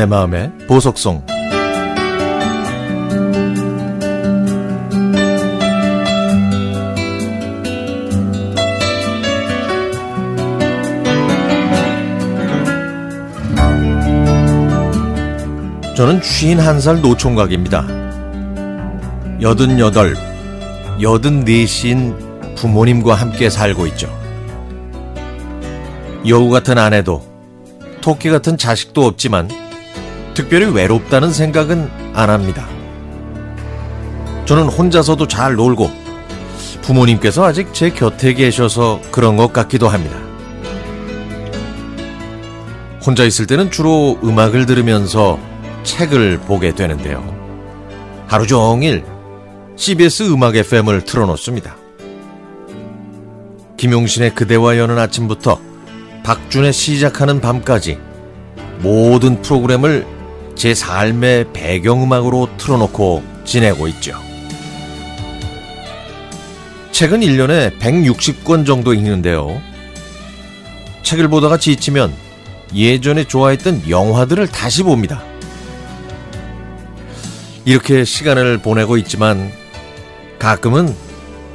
내 마음의 보석송 저는 51살 노총각입니다. 88, 84신 부모님과 함께 살고 있죠. 여우 같은 아내도 토끼 같은 자식도 없지만 특별히 외롭다는 생각은 안 합니다. 저는 혼자서도 잘 놀고 부모님께서 아직 제 곁에 계셔서 그런 것 같기도 합니다. 혼자 있을 때는 주로 음악을 들으면서 책을 보게 되는데요. 하루 종일 CBS 음악 FM을 틀어놓습니다. 김용신의 그대와 여는 아침부터 박준의 시작하는 밤까지 모든 프로그램을 제 삶의 배경음악으로 틀어놓고 지내고 있죠. 책은 1년에 160권 정도 읽는데요. 책을 보다가 지치면 예전에 좋아했던 영화들을 다시 봅니다. 이렇게 시간을 보내고 있지만 가끔은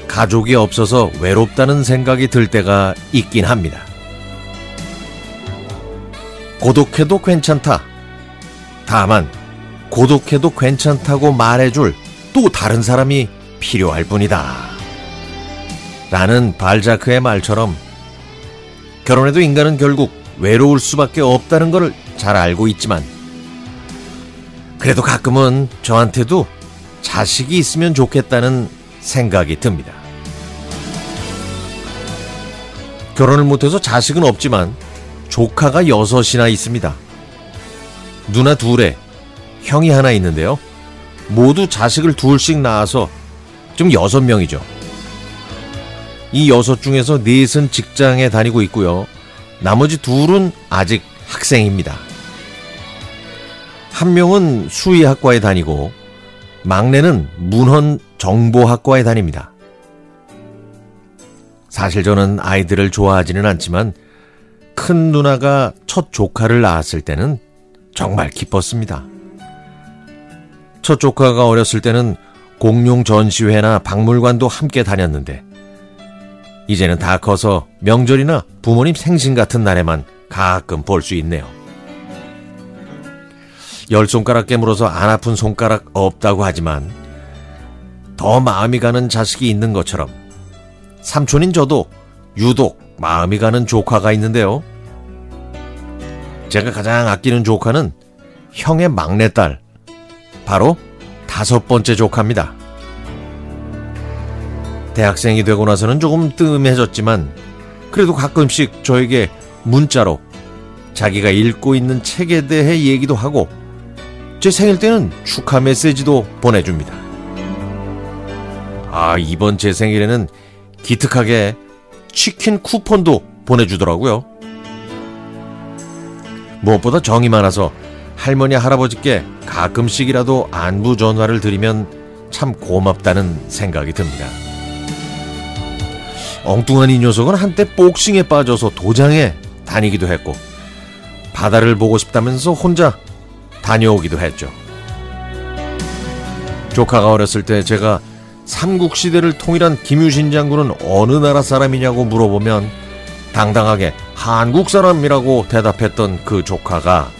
가족이 없어서 외롭다는 생각이 들 때가 있긴 합니다. 고독해도 괜찮다. 다만 고독해도 괜찮다고 말해줄 또 다른 사람이 필요할 뿐이다. 라는 발자크의 말처럼 결혼해도 인간은 결국 외로울 수밖에 없다는 것을 잘 알고 있지만 그래도 가끔은 저한테도 자식이 있으면 좋겠다는 생각이 듭니다. 결혼을 못해서 자식은 없지만 조카가 여섯이나 있습니다. 누나 둘에 형이 하나 있는데요. 모두 자식을 둘씩 낳아서 좀 여섯 명이죠. 이 여섯 중에서 넷은 직장에 다니고 있고요. 나머지 둘은 아직 학생입니다. 한 명은 수의학과에 다니고 막내는 문헌 정보학과에 다닙니다. 사실 저는 아이들을 좋아하지는 않지만 큰 누나가 첫 조카를 낳았을 때는 정말 기뻤습니다. 첫 조카가 어렸을 때는 공룡 전시회나 박물관도 함께 다녔는데 이제는 다 커서 명절이나 부모님 생신 같은 날에만 가끔 볼 수 있네요. 열 손가락 깨물어서 안 아픈 손가락 없다고 하지만 더 마음이 가는 자식이 있는 것처럼 삼촌인 저도 유독 마음이 가는 조카가 있는데요. 제가 가장 아끼는 조카는 형의 막내딸, 바로 다섯 번째 조카입니다. 대학생이 되고 나서는 조금 뜸해졌지만 그래도 가끔씩 저에게 문자로 자기가 읽고 있는 책에 대해 얘기도 하고 제 생일 때는 축하 메시지도 보내줍니다. 아, 이번 제 생일에는 기특하게 치킨 쿠폰도 보내주더라고요. 무엇보다 정이 많아서 할머니, 할아버지께 가끔씩이라도 안부 전화를 드리면 참 고맙다는 생각이 듭니다. 엉뚱한 이 녀석은 한때 복싱에 빠져서 도장에 다니기도 했고, 바다를 보고 싶다면서 혼자 다녀오기도 했죠. 조카가 어렸을 때 제가 삼국시대를 통일한 김유신 장군은 어느 나라 사람이냐고 물어보면 당당하게 한국 사람이라고 대답했던 그 조카가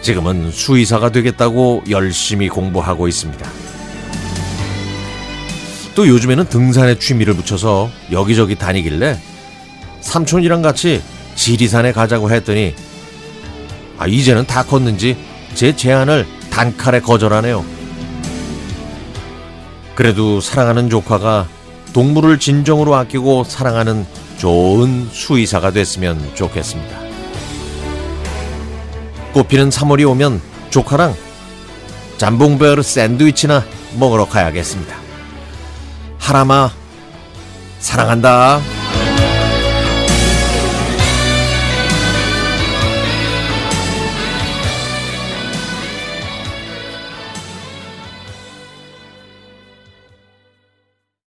지금은 수의사가 되겠다고 열심히 공부하고 있습니다. 또 요즘에는 등산에 취미를 붙여서 여기저기 다니길래 삼촌이랑 같이 지리산에 가자고 했더니 아, 이제는 다 컸는지 제 제안을 단칼에 거절하네요. 그래도 사랑하는 조카가 동물을 진정으로 아끼고 사랑하는 좋은 수의사가 됐으면 좋겠습니다. 꽃피는 3월이 오면 조카랑 잠봉베르 샌드위치나 먹으러 가야겠습니다. 하람아, 사랑한다.